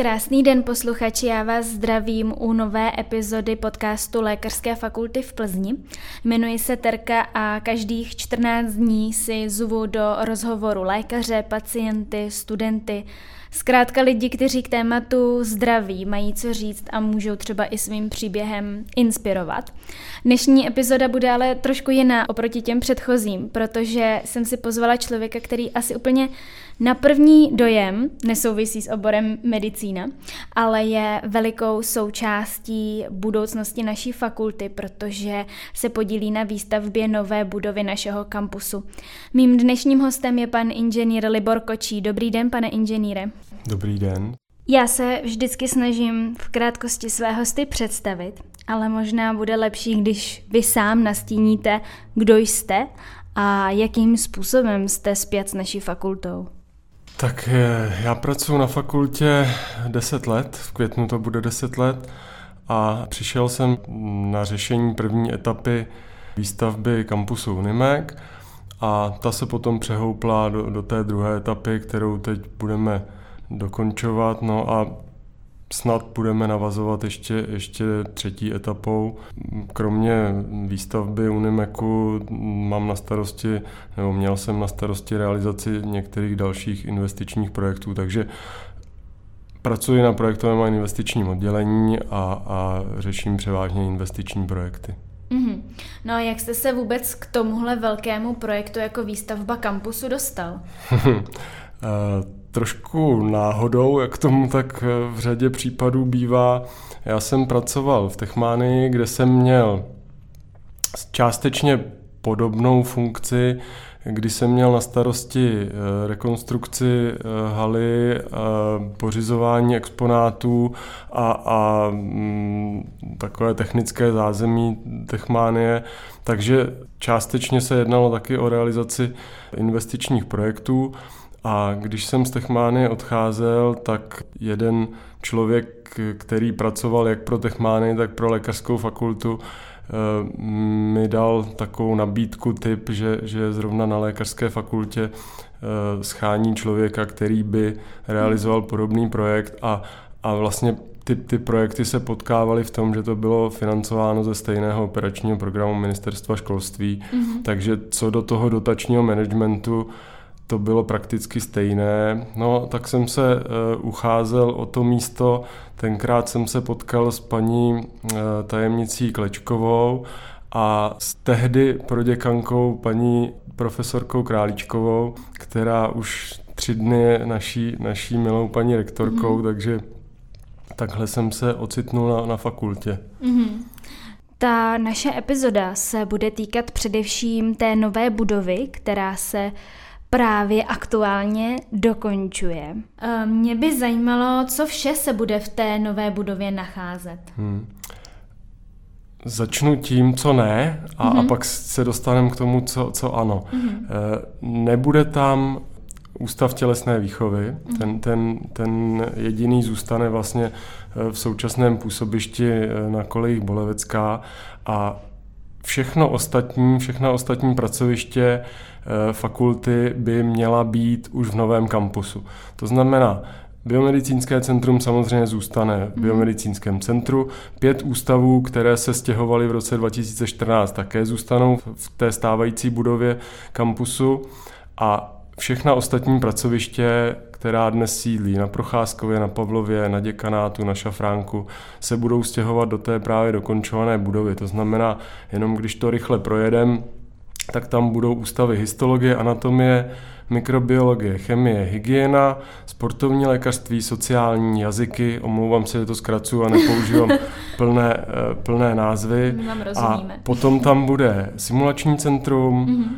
Krásný den posluchači, já vás zdravím u nové epizody podcastu Lékařské fakulty v Plzni. Jmenuji se Terka a každých 14 dní si zvu do rozhovoru lékaře, pacienty, studenty, Zkrátka lidi, kteří k tématu zdraví mají co říct a můžou třeba i svým příběhem inspirovat. Dnešní epizoda bude ale trošku jiná oproti těm předchozím, protože jsem si pozvala člověka, který asi úplně na první dojem nesouvisí s oborem medicína, ale je velikou součástí budoucnosti naší fakulty, protože se podílí na výstavbě nové budovy našeho kampusu. Mým dnešním hostem je pan inženýr Libor Kočí. Dobrý den, pane inženýre. Dobrý den. Já se vždycky snažím v krátkosti své hosty představit, ale možná bude lepší, když vy sám nastíníte, kdo jste a jakým způsobem jste zpět s naší fakultou. Tak eh, já pracuji na fakultě 10 let, v květnu to bude 10 let a přišel jsem na řešení první etapy výstavby kampusu Unimek a ta se potom přehoupla do, do té druhé etapy, kterou teď budeme dokončovat. No a snad budeme navazovat ještě, ještě třetí etapou. Kromě výstavby Unimeku mám na starosti, nebo měl jsem na starosti realizaci některých dalších investičních projektů, takže pracuji na projektovém a investičním oddělení a, a řeším převážně investiční projekty. Mm-hmm. No a jak jste se vůbec k tomuhle velkému projektu jako výstavba kampusu dostal? Eh, trošku náhodou, jak tomu tak v řadě případů bývá. Já jsem pracoval v Techmánii, kde jsem měl částečně podobnou funkci, kdy jsem měl na starosti eh, rekonstrukci eh, haly, pořizování exponátů a, a mm, takové technické zázemí Techmánie, takže částečně se jednalo taky o realizaci investičních projektů. A když jsem z Techmánie odcházel, tak jeden člověk, který pracoval jak pro Techmány, tak pro lékařskou fakultu, eh, mi dal takovou nabídku typ, že, že zrovna na lékařské fakultě eh, schání člověka, který by realizoval podobný projekt a, a vlastně ty, ty projekty se potkávaly v tom, že to bylo financováno ze stejného operačního programu ministerstva školství, mm-hmm. takže co do toho dotačního managementu, to bylo prakticky stejné. No, tak jsem se uh, ucházel o to místo. Tenkrát jsem se potkal s paní uh, tajemnicí Klečkovou a s tehdy proděkankou paní profesorkou Králíčkovou, která už tři dny je naší, naší milou paní rektorkou, mm-hmm. takže takhle jsem se ocitnul na, na fakultě. Mm-hmm. Ta naše epizoda se bude týkat především té nové budovy, která se právě aktuálně dokončuje. Eh, mě by zajímalo, co vše se bude v té nové budově nacházet. Hmm. Začnu tím, co ne, a, mm-hmm. a mhm. pak se dostaneme k tomu, co, co ano. Mm-hmm. Nebude tam ústav tělesné výchovy, mm-hmm. ten, ten, ten jediný zůstane vlastně eh, v současném působišti na kolejích Bolevecká a všechno ostatní, všechna ostatní pracoviště eh, fakulty by měla být už v novém kampusu. To znamená, Biomedicínské centrum samozřejmě zůstane v mhm. biomedicínském centru. Pět ústavů, které se stěhovaly v roce 2014, také zůstanou v té stávající budově kampusu a všechna ostatní pracoviště, která dnes sídlí na Procházkově, na Pavlově, na Děkanátu, na Šafránku, se budou stěhovat do té právě dokončované budovy. To znamená, jenom když to rychle projedem, tak tam budou ústavy histologie, anatomie, mikrobiologie, chemie, hygiena, sportovní lékařství, sociální jazyky, omlouvám se, že to zkracuju a nepoužívám plné, eh, plné názvy. A potom tam bude simulační centrum, mm-hmm.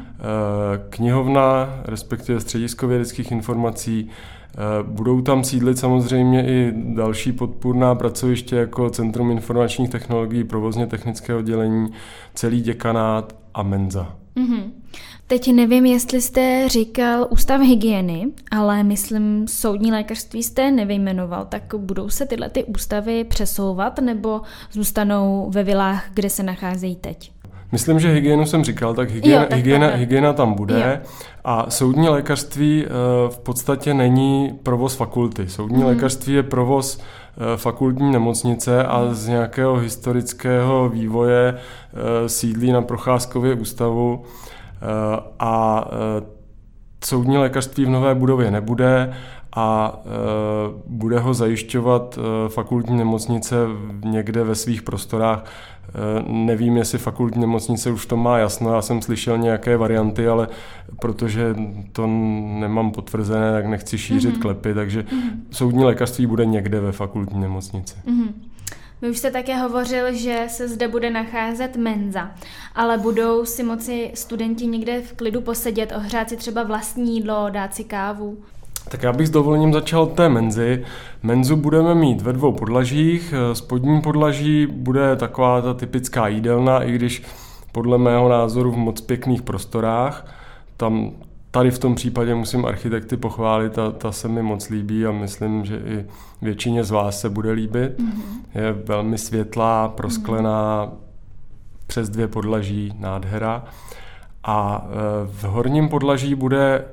knihovna, respektive středisko vědeckých informací, eh, Budou tam sídlit samozřejmě i další podpůrná pracoviště jako Centrum informačních technologií, provozně technické oddělení, celý děkanát a menza. Mm-hmm. Teď nevím, jestli jste říkal ústav hygieny, ale myslím, soudní lékařství jste nevyjmenoval, tak budou se tyhle ty ústavy přesouvat nebo zůstanou ve vilách, kde se nacházejí teď? Myslím, že hygienu jsem říkal, tak hygiena, Jo, tak hygiena, takhle. hygiena tam bude. Jo. A soudní lékařství eh, v podstatě není provoz fakulty. Soudní Mhm. lékařství je provoz fakultní nemocnice a z nějakého historického vývoje eh, sídlí na Procházkově ústavu eh, a eh, soudní lékařství v nové budově nebude a bude ho zajišťovat fakultní nemocnice někde ve svých prostorách. E, nevím, jestli fakultní nemocnice už to má jasno, já jsem slyšel nějaké varianty, ale protože to nemám potvrzené, tak nechci šířit Mhm. klepy, takže soudní lékařství bude někde ve fakultní nemocnici. Mhm. Vy už jste také hovořil, že se zde bude nacházet menza, ale budou si moci studenti někde v klidu posedět, ohřát si třeba vlastní jídlo, dát si kávu. Tak já bych s dovolením začal té menzy. Menzu budeme mít ve dvou podlažích. Eh, Spodní podlaží bude taková ta typická jídelna, i když podle mého názoru v moc pěkných prostorách. Tam tady v tom případě musím architekty pochválit, ta, ta se mi moc líbí a myslím, že i většině z vás se bude líbit. Je velmi světlá, prosklená, přes dvě podlaží, nádhera. A e, v horním podlaží bude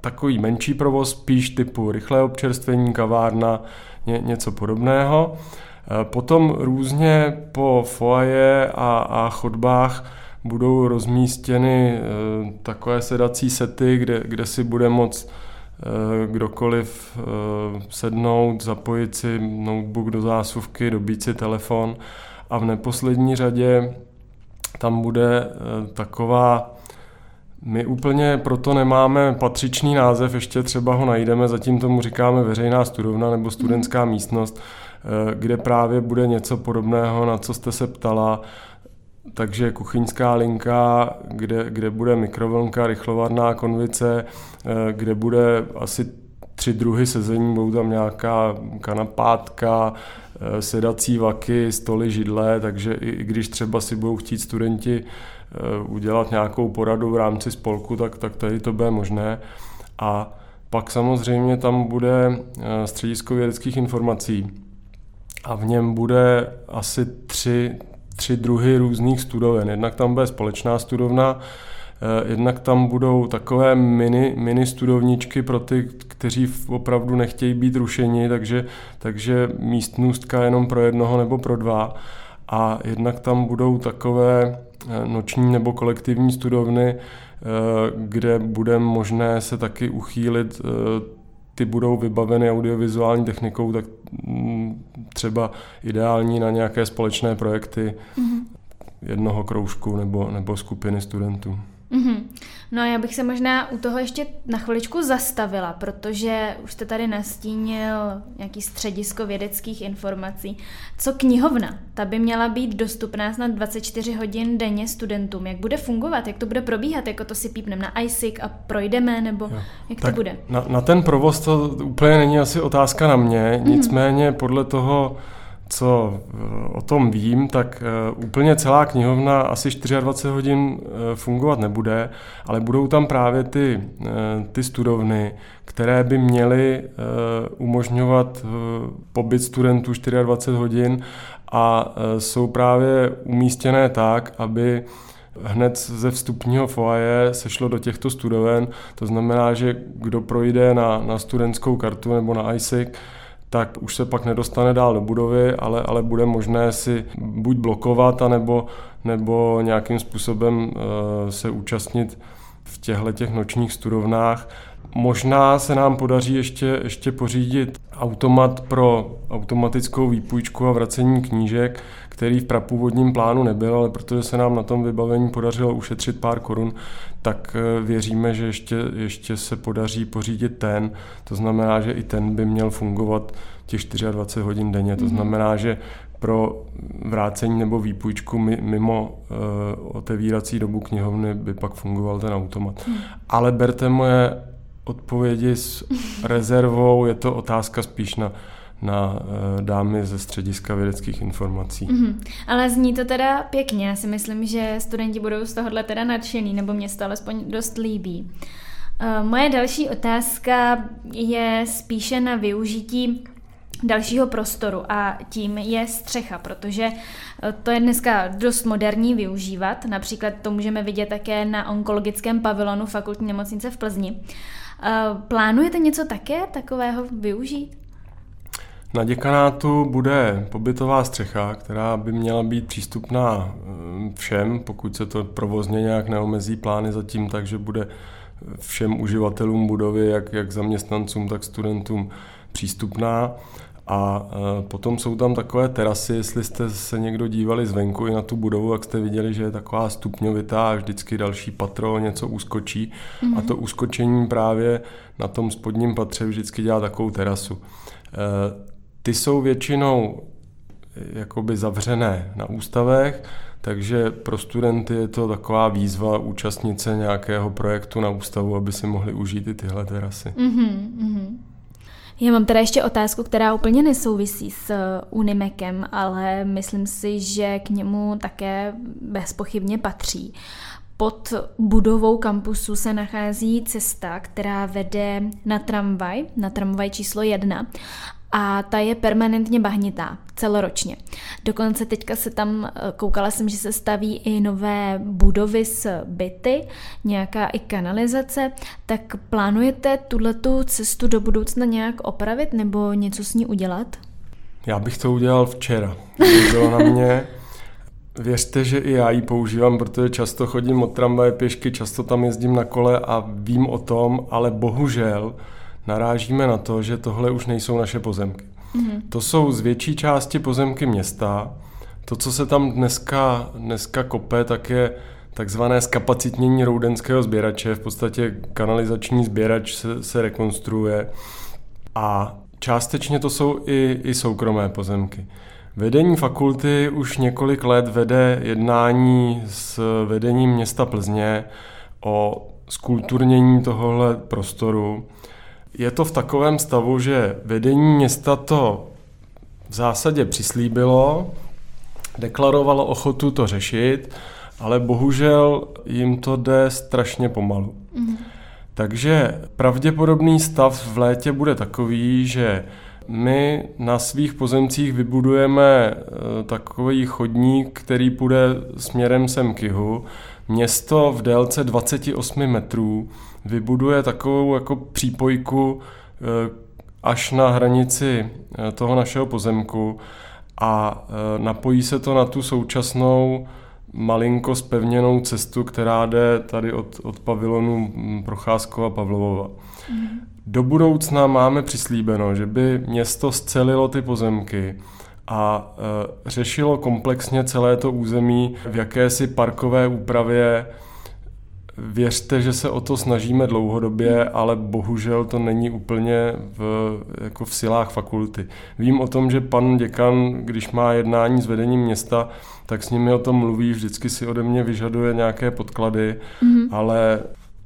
takový menší provoz, spíš typu rychlé občerstvení, kavárna, ně, něco podobného. E, Potom různě po foaje a, a chodbách budou rozmístěny e, takové sedací sety, kde, kde si bude moct e, kdokoliv sednout, zapojit si notebook do zásuvky, dobít si telefon a v neposlední řadě tam bude taková my úplně proto nemáme patřičný název, ještě třeba ho najdeme, zatím tomu říkáme veřejná studovna nebo studentská místnost, eh, kde právě bude něco podobného, na co jste se ptala. Takže kuchyňská linka, kde, kde bude mikrovlnka, rychlovarná konvice, eh, kde bude asi tři druhy sezení, budou tam nějaká kanapátka, eh, sedací vaky, stoly, židle, takže i, i když třeba si budou chtít studenti udělat nějakou poradu v rámci spolku, tak, tak tady to bude možné. A pak samozřejmě tam bude eh, středisko vědeckých informací a v něm bude asi tři, tři druhy různých studoven. Jednak tam bude společná studovna, eh, jednak tam budou takové mini, mini studovničky pro ty, kteří opravdu nechtějí být rušeni, takže, takže místnostka jenom pro jednoho nebo pro dva. A jednak tam budou takové eh, noční nebo kolektivní studovny, eh, kde bude možné se taky uchýlit eh, ty budou vybaveny audiovizuální technikou, tak mm, třeba ideální na nějaké společné projekty Mhm. jednoho kroužku nebo, nebo skupiny studentů. Mhm. No a já bych se možná u toho ještě na chviličku zastavila, protože už jste tady nastínil nějaký středisko vědeckých informací. Co knihovna? Ta by měla být dostupná snad 24 hodin denně studentům. Jak bude fungovat? Jak to bude probíhat? Jako to si pípneme na ISIC a projdeme? Nebo Jo. jak Tak to bude? Na, na ten provoz to úplně není asi otázka na mě, nicméně podle toho, co eh, o tom vím, tak eh, úplně celá knihovna asi 24 hodin eh, fungovat nebude, ale budou tam právě ty, ty studovny, které by měly umožňovat pobyt studentů 24 hodin a jsou právě umístěné tak, aby hned ze vstupního foaje se šlo do těchto studoven. To znamená, že kdo projde na, na studentskou kartu nebo na ISIC, tak už se pak nedostane dál do budovy, ale, ale bude možné si buď blokovat, anebo, nebo nějakým způsobem uh, se účastnit v těchto těch nočních studovnách. Možná se nám podaří ještě, ještě pořídit automat pro automatickou výpůjčku a vracení knížek, který v prapůvodním plánu nebyl, ale protože se nám na tom vybavení podařilo ušetřit pár korun, tak eh, věříme, že ještě, ještě se podaří pořídit ten. To znamená, že i ten by měl fungovat těch 24 hodin denně. To znamená, že pro vrácení nebo výpůjčku mimo uh, otevírací dobu knihovny by pak fungoval ten automat. Ale berte moje odpovědi s rezervou, je to otázka spíš na, na uh, dámy ze střediska vědeckých informací. Mhm. Ale zní to teda pěkně. Já si myslím, že studenti budou z tohohle teda nadšený, nebo mě to alespoň dost líbí. Uh, Moje další otázka je spíše na využití dalšího prostoru a tím je střecha, protože eh, to je dneska dost moderní využívat. Například to můžeme vidět také na onkologickém pavilonu fakultní nemocnice v Plzni. Eh, plánujete něco také takového využít? Na děkanátu bude pobytová střecha, která by měla být přístupná eh, všem, pokud se to provozně nějak neomezí plány zatím, takže bude všem uživatelům budovy, jak, jak zaměstnancům, tak studentům přístupná. A e, potom jsou tam takové terasy, jestli jste se někdo dívali zvenku i na tu budovu, jak jste viděli, že je taková stupňovitá a vždycky další patro něco uskočí. Mm-hmm. A to uskočení právě na tom spodním patře vždycky dělá takovou terasu. Ty jsou většinou e, jakoby zavřené na ústavech, takže pro studenty je to taková výzva účastnit se nějakého projektu na ústavu, aby si mohli užít i tyhle terasy. Mm-hmm. Já mám teda ještě otázku, která úplně nesouvisí s eh, Unimekem, ale myslím si, že k němu také bezpochybně patří. Pod budovou kampusu se nachází cesta, která vede na tramvaj, na tramvaj číslo jedna a ta je permanentně bahnitá, celoročně. Dokonce teďka se tam, eh, koukala jsem, že se staví i nové budovy s byty, nějaká i kanalizace, tak plánujete tuto cestu do budoucna nějak opravit nebo něco s ní udělat? Já bych to udělal včera. Bylo na mě. Věřte, že i já ji používám, protože často chodím od tramvaje pěšky, často tam jezdím na kole a vím o tom, ale bohužel narážíme na to, že tohle už nejsou naše pozemky. Mm-hmm. To jsou z větší části pozemky města. To, co se tam dneska, dneska kope, tak je takzvané skapacitnění roudenského sběrače. V podstatě kanalizační sběrač se, se rekonstruuje a částečně to jsou i, i soukromé pozemky. Vedení fakulty už několik let vede jednání s vedením města Plzně o skulturnění tohohle prostoru. Je to v takovém stavu, že vedení města to v zásadě přislíbilo, deklarovalo ochotu to řešit, ale bohužel jim to jde strašně pomalu. Mm. Takže pravděpodobný stav v létě bude takový, že my na svých pozemcích vybudujeme eh, takový chodník, který půjde směrem sem k jihu. Město v délce 28 metrů vybuduje takovou jako přípojku eh, až na hranici eh, toho našeho pozemku a napojí se to na tu současnou malinko spevněnou cestu, která jde tady od, od pavilonu hm, Procházkova Pavlovova. Mm. Do budoucna máme přislíbeno, že by město scelilo ty pozemky a e, řešilo komplexně celé to území v jakési parkové úpravě. Věřte, že se o to snažíme dlouhodobě, ale bohužel to není úplně v, jako v silách fakulty. Vím o tom, že pan děkan, když má jednání s vedením města, tak s nimi o tom mluví, vždycky si ode mě vyžaduje nějaké podklady, mm-hmm. ale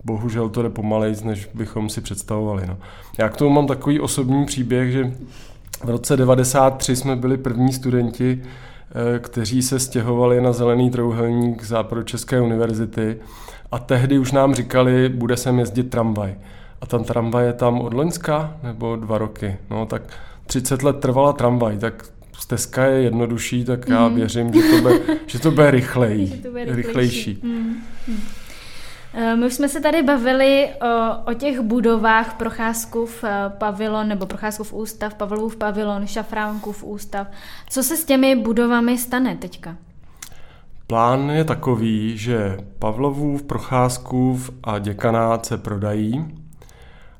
bohužel to jde pomalejc, než bychom si představovali. No. Já k tomu mám takový osobní příběh, že v roce 93 jsme byli první studenti, eh, kteří se stěhovali na zelený trouhelník České univerzity a tehdy už nám říkali, bude sem jezdit tramvaj. A ta tramvaj je tam od Loňska nebo dva roky. No tak 30 let trvala tramvaj, tak stezka je jednodušší, tak já mm. věřím, že to bude, že to bude rychlej, že to bude rychlejší. rychlejší. Mm. Mm. My už jsme se tady bavili o, o těch budovách Procházkův eh, pavilon nebo Procházkův ústav, Pavlovův pavilon, Šafránkův ústav. Co se s těmi budovami stane teďka? Plán je takový, že Pavlovův, Procházkův a děkanát se prodají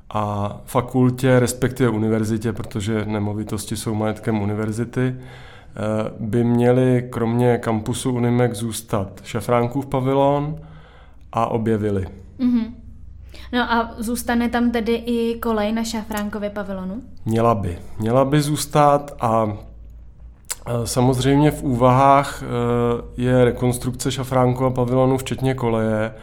a fakultě, respektive univerzitě, protože nemovitosti jsou majetkem univerzity, eh, by měli kromě kampusu Unimek zůstat Šafránkův pavilon, a objevili. Mm-hmm. No a zůstane tam tedy i kolej na Šafránkově pavilonu? Měla by. Měla by zůstat a samozřejmě v úvahách e, je rekonstrukce Šafránkova pavilonu včetně koleje,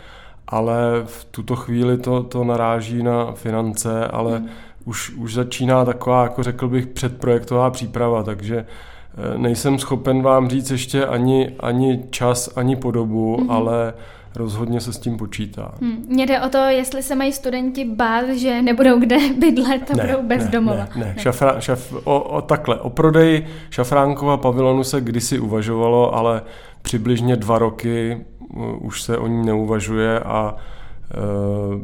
ale v tuto chvíli to, to naráží na finance, ale mm. už, už začíná taková, jako řekl bych, předprojektová příprava, takže e, nejsem schopen vám říct ještě ani, ani čas, ani podobu, mm. ale rozhodně se s tím počítá. Hmm. Mně jde o to, jestli se mají studenti bát, že nebudou kde bydlet a ne, budou bez ne, domova. Ne, ne. ne. Šafra, šaf, o, o, takhle, o prodeji šafránkova pavilonu se kdysi uvažovalo, ale přibližně dva roky uh, už se o ní neuvažuje a uh,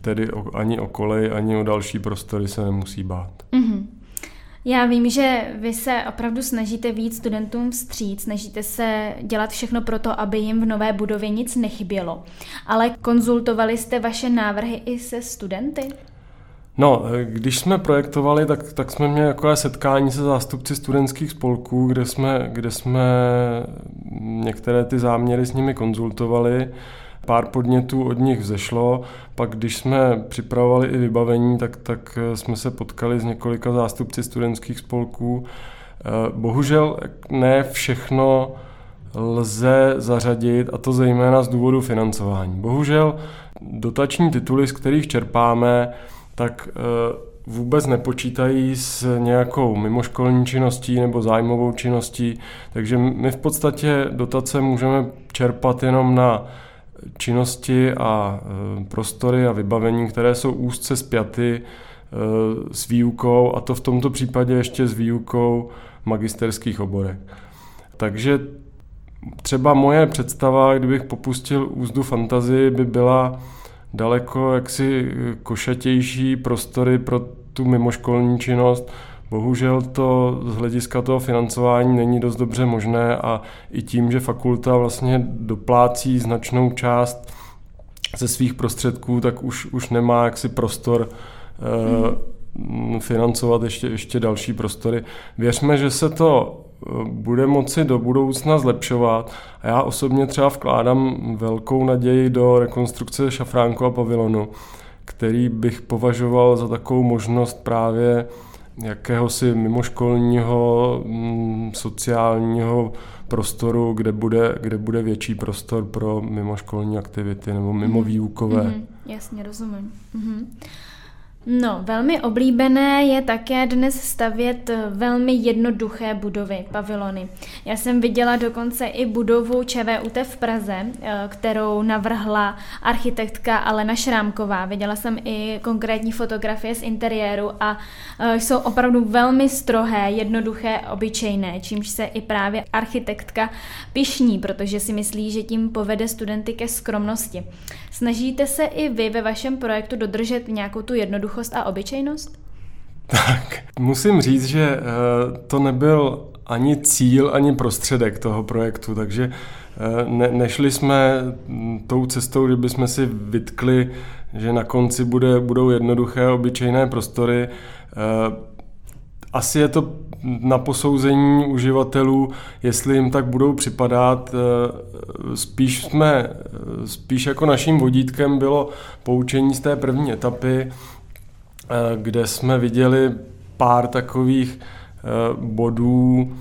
tedy o, ani o kolej, ani o další prostory se nemusí bát. Mm-hmm. Já vím, že vy se opravdu snažíte víc studentům vstříc, snažíte se dělat všechno pro to, aby jim v nové budově nic nechybělo. Ale konzultovali jste vaše návrhy i se studenty? No, když jsme projektovali, tak, tak jsme měli takové setkání se zástupci studentských spolků, kde jsme, kde jsme některé ty záměry s nimi konzultovali. Pár podnětů od nich vzešlo, pak když jsme připravovali i vybavení, tak, tak jsme se potkali s několika zástupci studentských spolků. Bohužel ne všechno lze zařadit, a to zejména z důvodu financování. Bohužel dotační tituly, z kterých čerpáme, tak eh, vůbec nepočítají s nějakou mimoškolní činností nebo zájmovou činností, takže my v podstatě dotace můžeme čerpat jenom na činnosti a eh, prostory a vybavení, které jsou úzce spjaty eh, s výukou a to v tomto případě ještě s výukou magisterských oborech. Takže třeba moje představa, kdybych popustil úzdu fantazii, by byla daleko jaksi košatější prostory pro tu mimoškolní činnost. Bohužel to z hlediska toho financování není dost dobře možné a i tím, že fakulta vlastně doplácí značnou část ze svých prostředků, tak už, už nemá jaksi prostor hmm. financovat ještě, ještě další prostory. Věřme, že se to bude moci do budoucna zlepšovat. A já osobně třeba vkládám velkou naději do rekonstrukce šafránku a pavilonu, který bych považoval za takovou možnost právě jakéhosi mimoškolního mm, sociálního prostoru, kde bude, kde bude větší prostor pro mimoškolní aktivity nebo mimo mhm. výukové. Mm-hmm, jasně, rozumím. Mm-hmm. No, velmi oblíbené je také dnes stavět velmi jednoduché budovy, pavilony. Já jsem viděla dokonce i budovu ČVUT v Praze, eh, kterou navrhla architektka Alena Šrámková. Viděla jsem i konkrétní fotografie z interiéru a eh, jsou opravdu velmi strohé, jednoduché, obyčejné, čímž se i právě architektka pišní, protože si myslí, že tím povede studenty ke skromnosti. Snažíte se i vy ve vašem projektu dodržet nějakou tu jednoduchost a obyčejnost? Tak, musím říct, že eh, to nebyl ani cíl, ani prostředek toho projektu, takže eh, ne, nešli jsme tou cestou, kdyby jsme si vytkli, že na konci bude, budou jednoduché, obyčejné prostory. Eh, asi je to na posouzení uživatelů, jestli jim tak budou připadat. Spíš jsme, spíš jako naším vodítkem bylo poučení z té první etapy, kde jsme viděli pár takových bodů,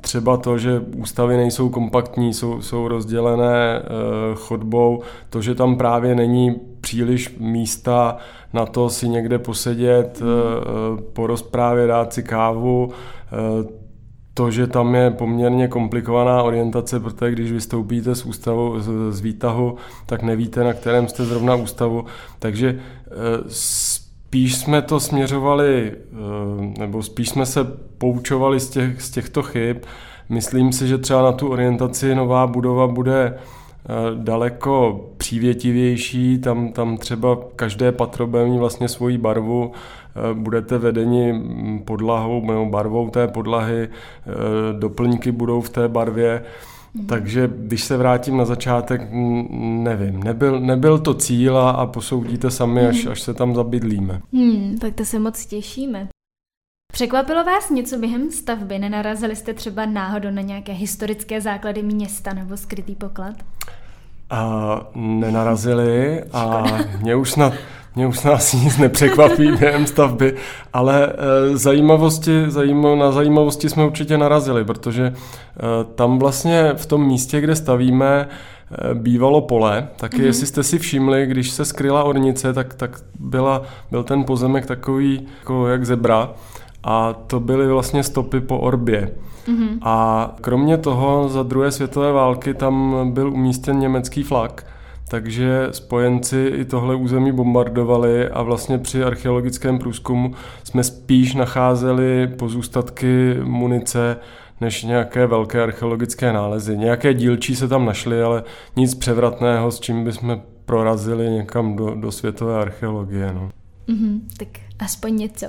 třeba to, že ústavy nejsou kompaktní, jsou, jsou rozdělené chodbou, to, že tam právě není příliš místa na to si někde posedět, mm. po rozprávě dát si kávu, eh, to, že tam je poměrně komplikovaná orientace, protože když vystoupíte z ústavu, z výtahu, tak nevíte, na kterém jste zrovna ústavu. Takže spíš jsme to směřovali, nebo spíš jsme se poučovali z, těch, z těchto chyb. Myslím si, že třeba na tu orientaci nová budova bude daleko přívětivější, tam, tam třeba každé patro bude mít vlastně svoji barvu, eh, budete vedeni mm, podlahou nebo barvou té podlahy, eh, doplňky budou v té barvě, Mm. Takže když se vrátím na začátek, nevím, nebyl, nebyl to cíl a, a posoudíte sami, až, mm. až se tam zabydlíme. Hmm, tak to se moc těšíme. Překvapilo vás něco během stavby? Nenarazili jste třeba náhodou na nějaké historické základy města nebo skrytý poklad? A nenarazili a mě už snad mě už nás nic nepřekvapí během stavby, ale e, zajímavosti, zajímav, na zajímavosti jsme určitě narazili, protože e, tam vlastně v tom místě, kde stavíme, e, bývalo pole, taky mm-hmm. jestli jste si všimli, když se skryla ornice, tak, tak byla, byl ten pozemek takový jako jak zebra a to byly vlastně stopy po Orbě. Mm-hmm. A kromě toho za druhé světové války tam byl umístěn německý flak, takže spojenci i tohle území bombardovali a vlastně při archeologickém průzkumu jsme spíš nacházeli pozůstatky munice než nějaké velké archeologické nálezy. Nějaké dílčí se tam našly, ale nic převratného, s čím bychom prorazili někam do, do světové archeologie. No. Mm-hmm, tak aspoň něco.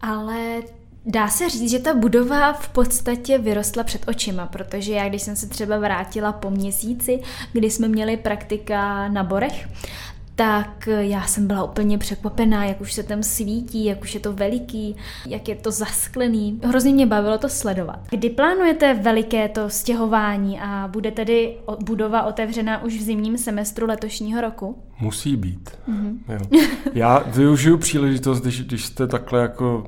Ale Dá se říct, že ta budova v podstatě vyrostla před očima, protože já, když jsem se třeba vrátila po měsíci, kdy jsme měli praktika na Borech, tak já jsem byla úplně překvapená, jak už se tam svítí, jak už je to veliký, jak je to zasklený. Hrozně mě bavilo to sledovat. Kdy plánujete veliké to stěhování a bude tedy budova otevřena už v zimním semestru letošního roku? Musí být. Mm-hmm. Jo. Já využiju příležitost, když, když jste takhle jako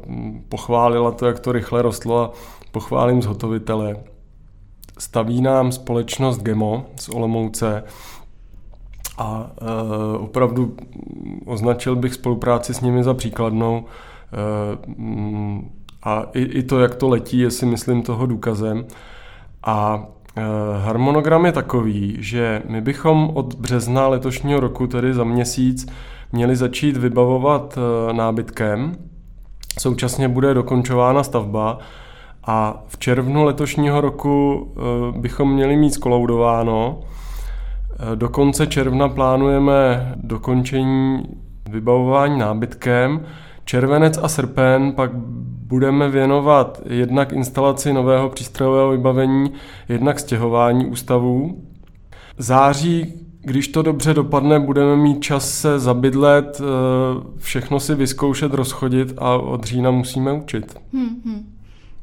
pochválila to, jak to rychle rostlo a pochválím zhotovitele. Staví nám společnost Gemo z Olomouce a e, opravdu označil bych spolupráci s nimi za příkladnou e, a i, i to, jak to letí, je si myslím toho důkazem. A e, harmonogram je takový, že my bychom od března letošního roku, tedy za měsíc, měli začít vybavovat nábytkem. Současně bude dokončována stavba a v červnu letošního roku bychom měli mít skoloudováno do konce června plánujeme dokončení vybavování nábytkem. Červenec a srpen pak budeme věnovat jednak instalaci nového přístrojového vybavení, jednak stěhování ústavů. Září, když to dobře dopadne, budeme mít čas se zabydlet, eh, všechno si vyzkoušet, rozchodit a od října musíme učit. Hmm, hmm.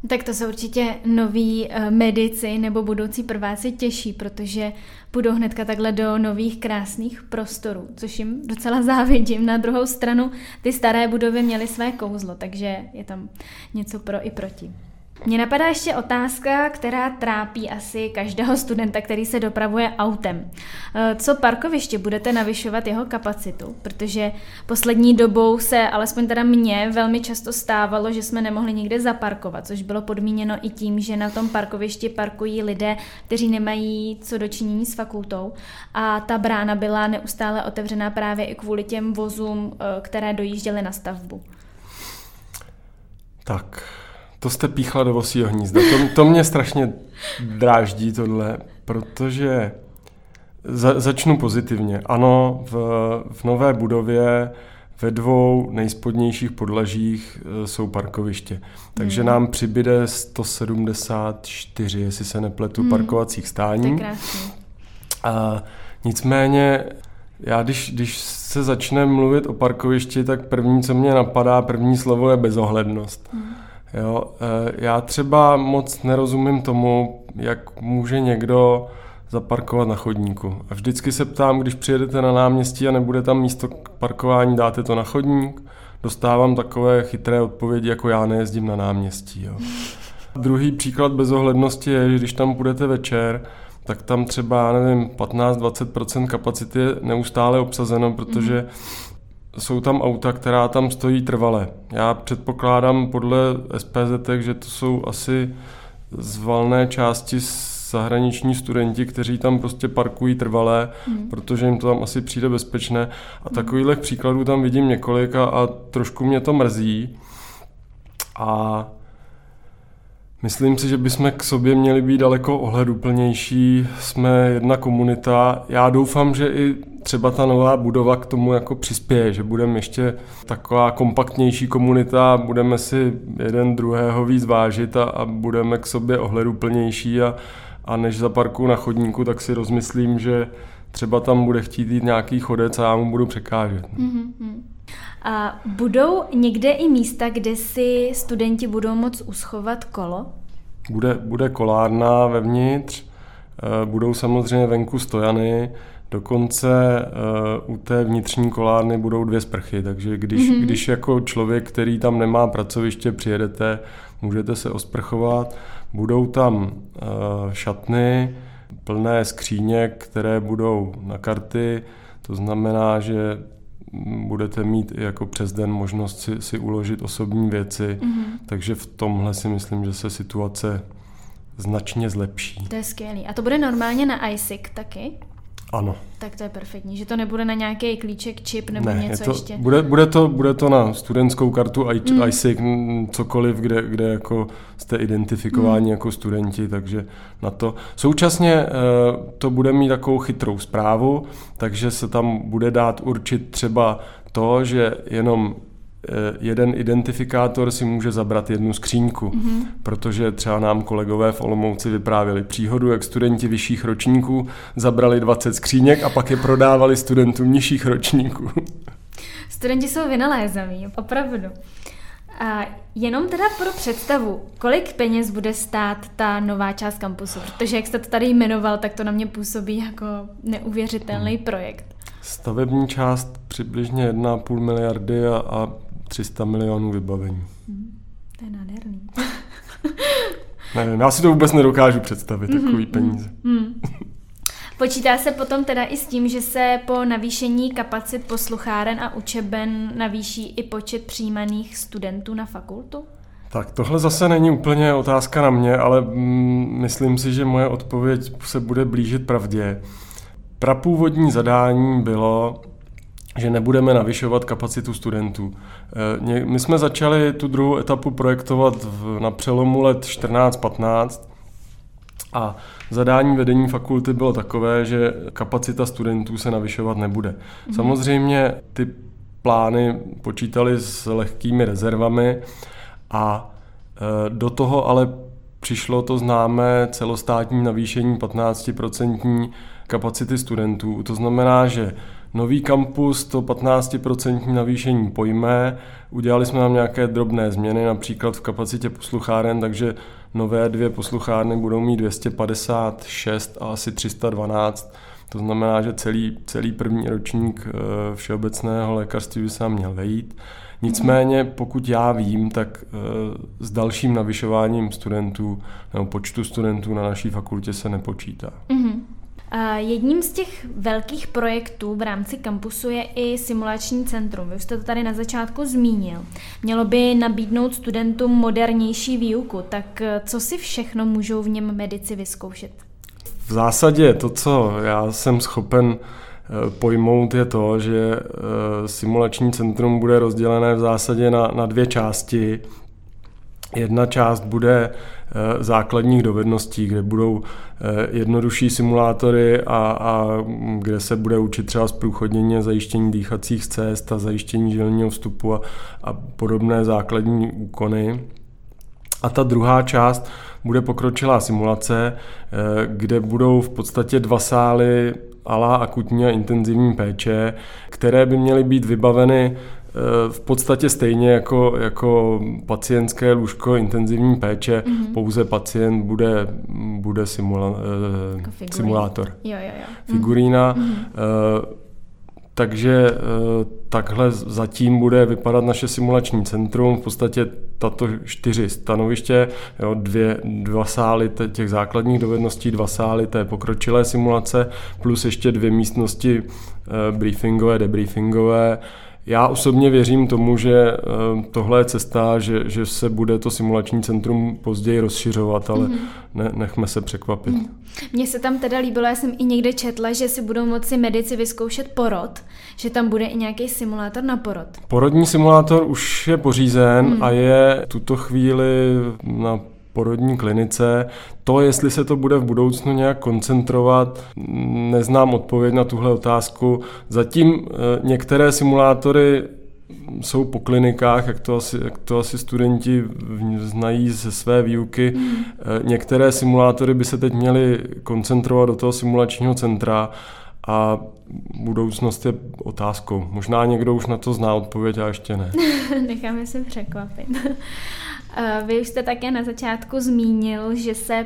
Tak to se určitě noví uh, medici nebo budoucí prváci těší, protože půjdou hnedka takhle do nových krásných prostorů, což jim docela závidím. Na druhou stranu ty staré budovy měly své kouzlo, takže je tam něco pro i proti. Mně napadá ještě otázka, která trápí asi každého studenta, který se dopravuje autem. Eh, co parkoviště budete navyšovat jeho kapacitu? Protože poslední dobou se, alespoň teda mně, velmi často stávalo, že jsme nemohli nikde zaparkovat, což bylo podmíněno i tím, že na tom parkovišti parkují lidé, kteří nemají co dočinění s fakultou. A ta brána byla neustále otevřená právě i kvůli těm vozům, eh, které dojížděly na stavbu. Tak, to jste píchla do vosího hnízda. To, to mě strašně dráždí tohle, protože za, začnu pozitivně. Ano, v, v nové budově ve dvou nejspodnějších podlažích e, jsou parkoviště. Takže mm. nám přibyde 174, jestli se nepletu, mm. parkovacích stání. To je A nicméně, já když, když se začne mluvit o parkovišti, tak první, co mě napadá, první slovo je bezohlednost. Mm. Jo, eh, já třeba moc nerozumím tomu, jak může někdo zaparkovat na chodníku. A vždycky se ptám, když přijedete na náměstí a nebude tam místo k parkování, dáte to na chodník? Dostávám takové chytré odpovědi, jako já nejezdím na náměstí. Jo. Druhý příklad bezohlednosti je, že když tam půjdete večer, tak tam třeba, nevím, 15-20% kapacity je neustále obsazeno, protože mm jsou tam auta, která tam stojí trvale. Já předpokládám podle SPZ, že to jsou asi z valné části zahraniční studenti, kteří tam prostě parkují trvalé, mm. protože jim to tam asi přijde bezpečné. A takových příkladů tam vidím několik a, a trošku mě to mrzí. A Myslím si, že bychom k sobě měli být daleko ohleduplnější. Jsme jedna komunita. Já doufám, že i třeba ta nová budova k tomu jako přispěje, že budeme ještě taková kompaktnější komunita, budeme si jeden druhého víc vážit a, a budeme k sobě ohleduplnější a, a než za parku na chodníku, tak si rozmyslím, že třeba tam bude chtít jít nějaký chodec a já mu budu překážet. Mm-hmm. A budou někde i místa, kde si studenti budou moct uschovat kolo? Bude, bude kolárna vevnitř, eh, budou samozřejmě venku stojany, dokonce uh, u té vnitřní kolárny budou dvě sprchy, takže když, mm-hmm. když jako člověk, který tam nemá pracoviště, přijedete, můžete se osprchovat. Budou tam uh, šatny, plné skříně, které budou na karty, to znamená, že budete mít i jako přes den možnost si, si uložit osobní věci, mm-hmm. takže v tomhle si myslím, že se situace značně zlepší. To je skvělý. A to bude normálně na ISIC taky? Ano. Tak to je perfektní, že to nebude na nějaký klíček, čip nebo ne, něco to, ještě. Bude, bude, to, bude to na studentskou kartu mm. ISIC, cokoliv, kde, kde jako jste identifikováni mm. jako studenti, takže na to. Současně uh, to bude mít takovou chytrou zprávu, takže se tam bude dát určit třeba to, že jenom Eh, jeden identifikátor si může zabrat jednu skříňku, mm-hmm. protože třeba nám kolegové v Olomouci vyprávěli příhodu, jak studenti vyšších ročníků zabrali 20 skříněk a pak je prodávali studentům nižších ročníků. Studenti jsou vynalézaví, opravdu. A jenom teda pro představu, kolik peněz bude stát ta nová část kampusu? Protože jak jste to tady jmenoval, tak to na mě působí jako neuvěřitelný hmm. projekt. Stavební část přibližně 1,5 miliardy a, a 300 milionů vybavení. Hmm, to je nádherný. Nevím, já si to vůbec nedokážu představit, mm-hmm, takový peníze. Mm. Počítá se potom teda i s tím, že se po navýšení kapacit poslucháren a učeben navýší i počet přijímaných studentů na fakultu? Tak tohle zase není úplně otázka na mě, ale mm, myslím si, že moje odpověď se bude blížit pravdě. Prapůvodní zadání bylo že nebudeme navyšovat kapacitu studentů. Eh, my jsme začali tu druhou etapu projektovat na přelomu let 14-15 a zadání vedení fakulty bylo takové, že kapacita studentů se navyšovat nebude. Mhm. Samozřejmě ty plány počítali s lehkými rezervami a eh, do toho ale přišlo to známé celostátní navýšení 15% kapacity studentů. To znamená, že Nový kampus to 15% navýšení pojme, udělali jsme tam nějaké drobné změny, například v kapacitě poslucháren, takže nové dvě posluchárny budou mít 256 a asi 312. To znamená, že celý, celý první ročník eh, všeobecného lékařství by se měl vejít. Nicméně, pokud já vím, tak eh, s dalším navyšováním studentů nebo počtu studentů na naší fakultě se nepočítá. Mm-hmm. Jedním z těch velkých projektů v rámci kampusu je i simulační centrum. Vy už jste to tady na začátku zmínil. Mělo by nabídnout studentům modernější výuku, tak eh, co si všechno můžou v něm medici vyzkoušet? V zásadě to, co já jsem schopen eh, pojmout, je to, že eh, simulační centrum bude rozdělené v zásadě na, na dvě části. Jedna část bude Eh, základních dovedností, kde budou eh, jednodušší simulátory a, a kde se bude učit třeba zprůchodnění a zajištění dýchacích cest a zajištění žilního vstupu a, a podobné základní úkony. A ta druhá část bude pokročilá simulace, eh, kde budou v podstatě dva sály alá akutní a intenzivní péče, které by měly být vybaveny v podstatě stejně jako, jako pacientské lůžko intenzivní péče, mm-hmm. pouze pacient bude, bude simula, eh, jako simulátor. Jo, jo, jo. Figurína. Mm-hmm. Takže takhle zatím bude vypadat naše simulační centrum. V podstatě tato čtyři stanoviště, jo, dvě, dva sály těch základních dovedností, dva sály té pokročilé simulace, plus ještě dvě místnosti briefingové, debriefingové, já osobně věřím tomu, že eh, tohle je cesta, že, že se bude to simulační centrum později rozšiřovat, ale mm-hmm. ne, nechme se překvapit. Mm. Mně se tam teda líbilo, já jsem i někde četla, že si budou moci medici vyzkoušet porod, že tam bude i nějaký simulátor na porod. Porodní simulátor už je pořízen mm. a je tuto chvíli na porodní klinice. To, jestli se to bude v budoucnu nějak koncentrovat, neznám odpověď na tuhle otázku. Zatím eh, některé simulátory jsou po klinikách, jak to asi, jak to asi studenti znají ze své výuky. Mm. Některé simulátory by se teď měly koncentrovat do toho simulačního centra a budoucnost je otázkou. Možná někdo už na to zná odpověď a ještě ne. Necháme se překvapit. Eh, vy už jste také na začátku zmínil, že se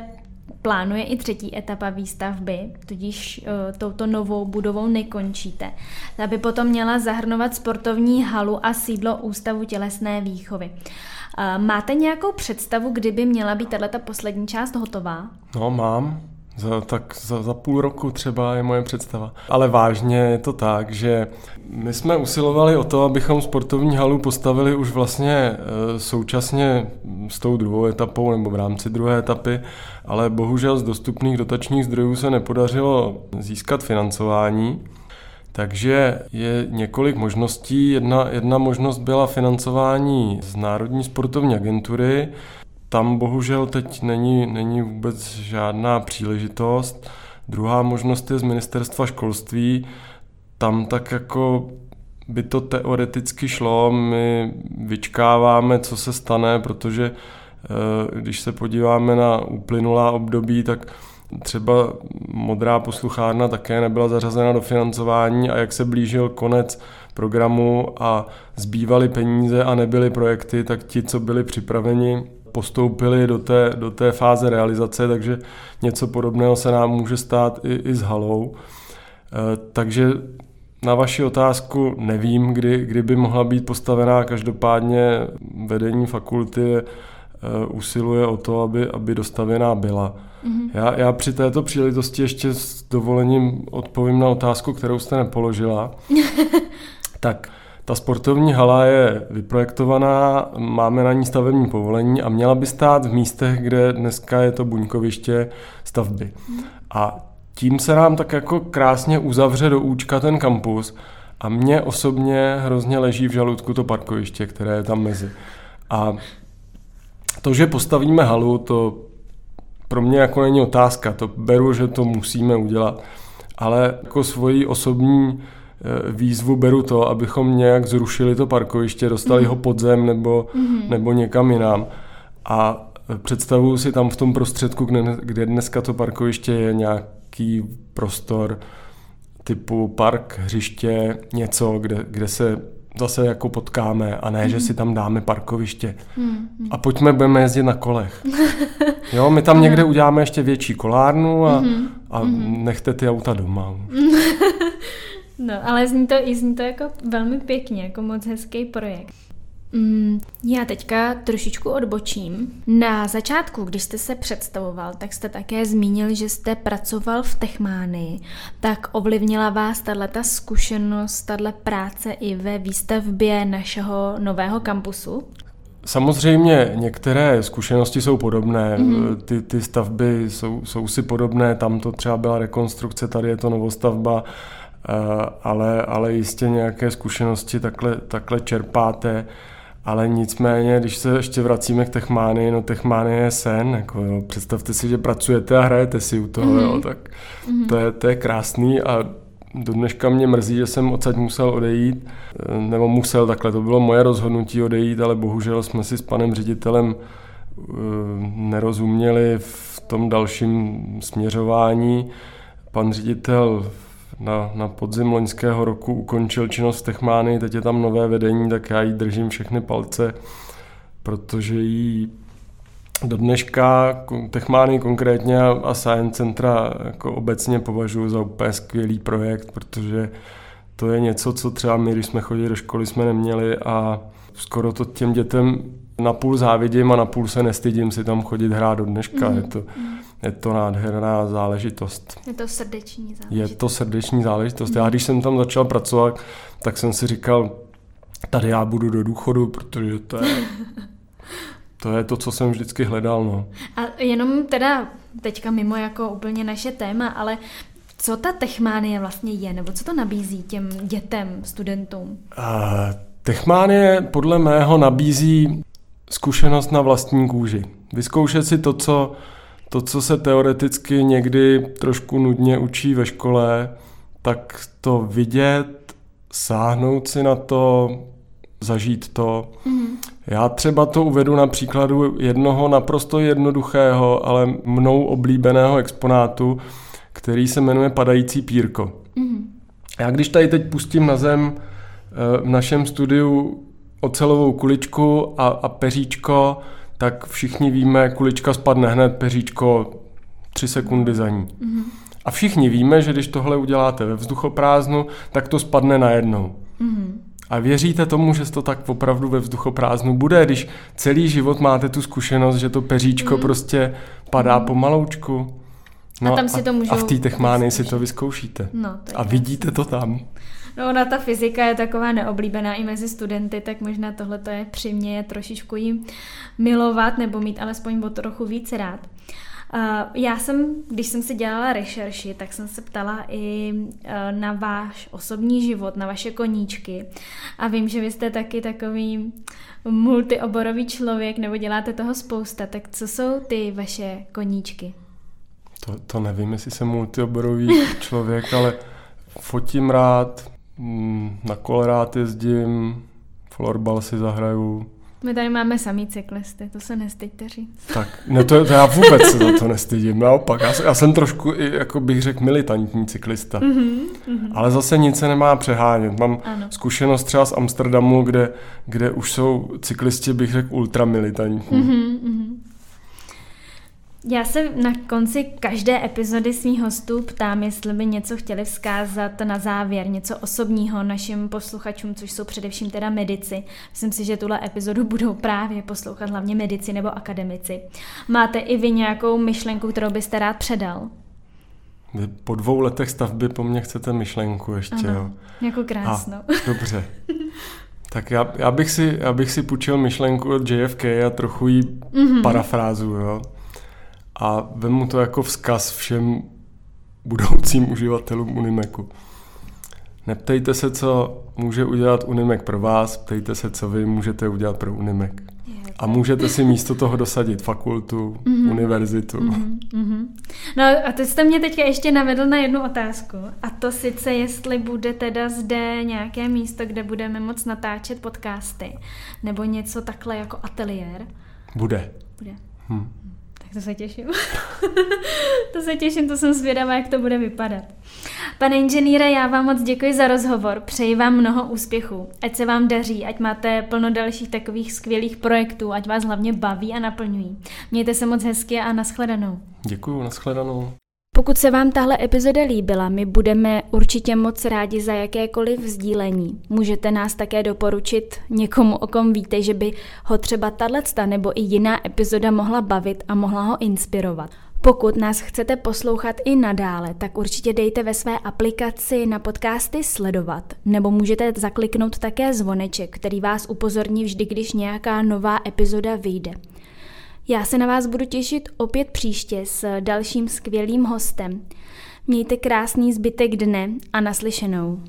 plánuje i třetí etapa výstavby, tudíž uh, touto novou budovou nekončíte. Ta by potom měla zahrnovat sportovní halu a sídlo Ústavu tělesné výchovy. Uh, máte nějakou představu, kdyby měla být tato poslední část hotová? No, mám. Za, tak za, za půl roku třeba je moje představa. Ale vážně je to tak, že my jsme usilovali o to, abychom sportovní halu postavili už vlastně e, současně s tou druhou etapou nebo v rámci druhé etapy, ale bohužel z dostupných dotačních zdrojů se nepodařilo získat financování. Takže je několik možností. Jedna, jedna možnost byla financování z Národní sportovní agentury, tam bohužel teď není, není vůbec žádná příležitost. Druhá možnost je z ministerstva školství. Tam tak jako by to teoreticky šlo, my vyčkáváme, co se stane, protože eh, když se podíváme na uplynulá období, tak třeba modrá posluchárna také nebyla zařazena do financování a jak se blížil konec programu a zbývaly peníze a nebyly projekty, tak ti, co byli připraveni, postoupili do té, do té fáze realizace, takže něco podobného se nám může stát i, i s halou. E, takže na vaši otázku nevím, kdy, kdy by mohla být postavená. Každopádně vedení fakulty e, usiluje o to, aby, aby dostavěná byla. Mm-hmm. Já, já při této příležitosti ještě s dovolením odpovím na otázku, kterou jste nepoložila. tak ta sportovní hala je vyprojektovaná, máme na ní stavební povolení a měla by stát v místech, kde dneska je to buňkoviště stavby. A tím se nám tak jako krásně uzavře do účka ten kampus a mně osobně hrozně leží v žaludku to parkoviště, které je tam mezi. A to, že postavíme halu, to pro mě jako není otázka, to beru, že to musíme udělat, ale jako svoji osobní výzvu beru to, abychom nějak zrušili to parkoviště, dostali mm. ho podzem nebo, mm. nebo někam jinam. A představuju si tam v tom prostředku, kde, dneska to parkoviště je nějaký prostor typu park, hřiště, něco, kde, kde se zase jako potkáme a ne, mm. že si tam dáme parkoviště. Mm. A pojďme, budeme jezdit na kolech. Jo, my tam někde uděláme ještě větší kolárnu a, mm. a mm. nechte ty auta doma. No, ale zní to, i zní to jako velmi pěkně, jako moc hezký projekt. Mm, já teďka trošičku odbočím. Na začátku, když jste se představoval, tak jste také zmínil, že jste pracoval v Techmánii. Tak ovlivnila vás tato zkušenost, tato práce i ve výstavbě našeho nového kampusu? Samozřejmě některé zkušenosti jsou podobné, mm-hmm. ty, ty stavby jsou, jsou si podobné, tam to třeba byla rekonstrukce, tady je to novostavba, ale, ale jistě nějaké zkušenosti takhle, takhle čerpáte. Ale nicméně, když se ještě vracíme k Techmány, no Techmány je sen, jako jo, představte si, že pracujete a hrajete si u toho, mm-hmm. jo, tak mm-hmm. to, je, to je krásný a do dneška mě mrzí, že jsem odsaď musel odejít, eh, nebo musel takhle, to bylo moje rozhodnutí odejít, ale bohužel jsme si s panem ředitelem uh, nerozuměli v tom dalším směřování. Pan ředitel na, na podzim loňského roku ukončil činnost v Techmány, teď je tam nové vedení, tak já jí držím všechny palce, protože jí do dneška Techmány konkrétně a Science Centra jako obecně považuji za úplně skvělý projekt, protože to je něco, co třeba my, když jsme chodili do školy, jsme neměli a skoro to těm dětem na půl závidím a na půl se nestydím si tam chodit hrát do dneška. Mm. Je, to, je to nádherná záležitost. Je to srdeční záležitost. Je to srdeční záležitost. Mm. Já když jsem tam začal pracovat, tak jsem si říkal, tady já budu do důchodu, protože to je, to je to, co jsem vždycky hledal. No. A jenom teda teďka mimo jako úplně naše téma, ale co ta techmánie vlastně je, nebo co to nabízí těm dětem, studentům? Uh, techmánie podle mého nabízí zkušenost na vlastní kůži. Vyzkoušet si to, co, to, co se teoreticky někdy trošku nudně učí ve škole, tak to vidět, sáhnout si na to, zažít to. Mm-hmm. Já třeba to uvedu na příkladu jednoho naprosto jednoduchého, ale mnou oblíbeného exponátu, který se jmenuje Padající pírko. Mm-hmm. Já když tady teď pustím na zem eh, v našem studiu ocelovou kuličku a, a peříčko, tak všichni víme, kulička spadne hned, peříčko tři sekundy za ní. Mm-hmm. A všichni víme, že když tohle uděláte ve vzduchoprázdnu, tak to spadne najednou. Mm-hmm. A věříte tomu, že to tak opravdu ve vzduchoprázdnu bude, když celý život máte tu zkušenost, že to peříčko mm. prostě padá mm. pomaloučku? No a tam si to můžou A v té techmány si to vyzkoušíte. No, to a vidíte to tam. No ona ta fyzika je taková neoblíbená i mezi studenty, tak možná tohle to je při je trošičku jim milovat nebo mít alespoň o trochu víc rád. Já jsem, když jsem si dělala rešerši, tak jsem se ptala i uh, na váš osobní život, na vaše koníčky. A vím, že vy jste taky takový multioborový člověk, nebo děláte toho spousta. Tak co jsou ty vaše koníčky? To, to nevím, jestli jsem multioborový člověk, ale fotím rád, na kole rád jezdím, florbal si zahraju, my tady máme samý cyklisty, to se nestyďte říct. Tak, ne, to, to já vůbec se za to nestydím, naopak. Já, já jsem trošku, i, jako bych řekl, militantní cyklista. Mm-hmm, mm-hmm. Ale zase nic se nemá přehánět. Mám ano. zkušenost třeba z Amsterdamu, kde, kde už jsou cyklisti, bych řekl, ultramilitantní. Mm-hmm, mm-hmm. Já se na konci každé epizody svých hostů ptám, jestli by něco chtěli vzkázat na závěr, něco osobního našim posluchačům, což jsou především teda medici. Myslím si, že tuhle epizodu budou právě poslouchat hlavně medici nebo akademici. Máte i vy nějakou myšlenku, kterou byste rád předal? Vy po dvou letech stavby po mně chcete myšlenku ještě, ano, jo? Jako krásnou. A, dobře. Tak já, já, bych si, já bych si půjčil myšlenku od JFK a trochu ji mm-hmm. parafrázu, jo a vemu to jako vzkaz všem budoucím uživatelům Unimeku. Neptejte se, co může udělat Unimek pro vás, ptejte se, co vy můžete udělat pro Unimek. A můžete si místo toho dosadit fakultu, mm-hmm. univerzitu. Mm-hmm. No a teď jste mě teďka ještě navedl na jednu otázku. A to sice, jestli bude teda zde nějaké místo, kde budeme moc natáčet podcasty, nebo něco takhle jako ateliér. Bude. Bude. Hm to se těším. to se těším, to jsem zvědavá, jak to bude vypadat. Pane inženýre, já vám moc děkuji za rozhovor, přeji vám mnoho úspěchů, ať se vám daří, ať máte plno dalších takových skvělých projektů, ať vás hlavně baví a naplňují. Mějte se moc hezky a nashledanou. Děkuji, nashledanou. Pokud se vám tahle epizoda líbila, my budeme určitě moc rádi za jakékoliv sdílení. Můžete nás také doporučit někomu, o kom víte, že by ho třeba tato nebo i jiná epizoda mohla bavit a mohla ho inspirovat. Pokud nás chcete poslouchat i nadále, tak určitě dejte ve své aplikaci na podcasty sledovat, nebo můžete zakliknout také zvoneček, který vás upozorní vždy, když nějaká nová epizoda vyjde. Já se na vás budu těšit opět příště s dalším skvělým hostem. Mějte krásný zbytek dne a naslyšenou.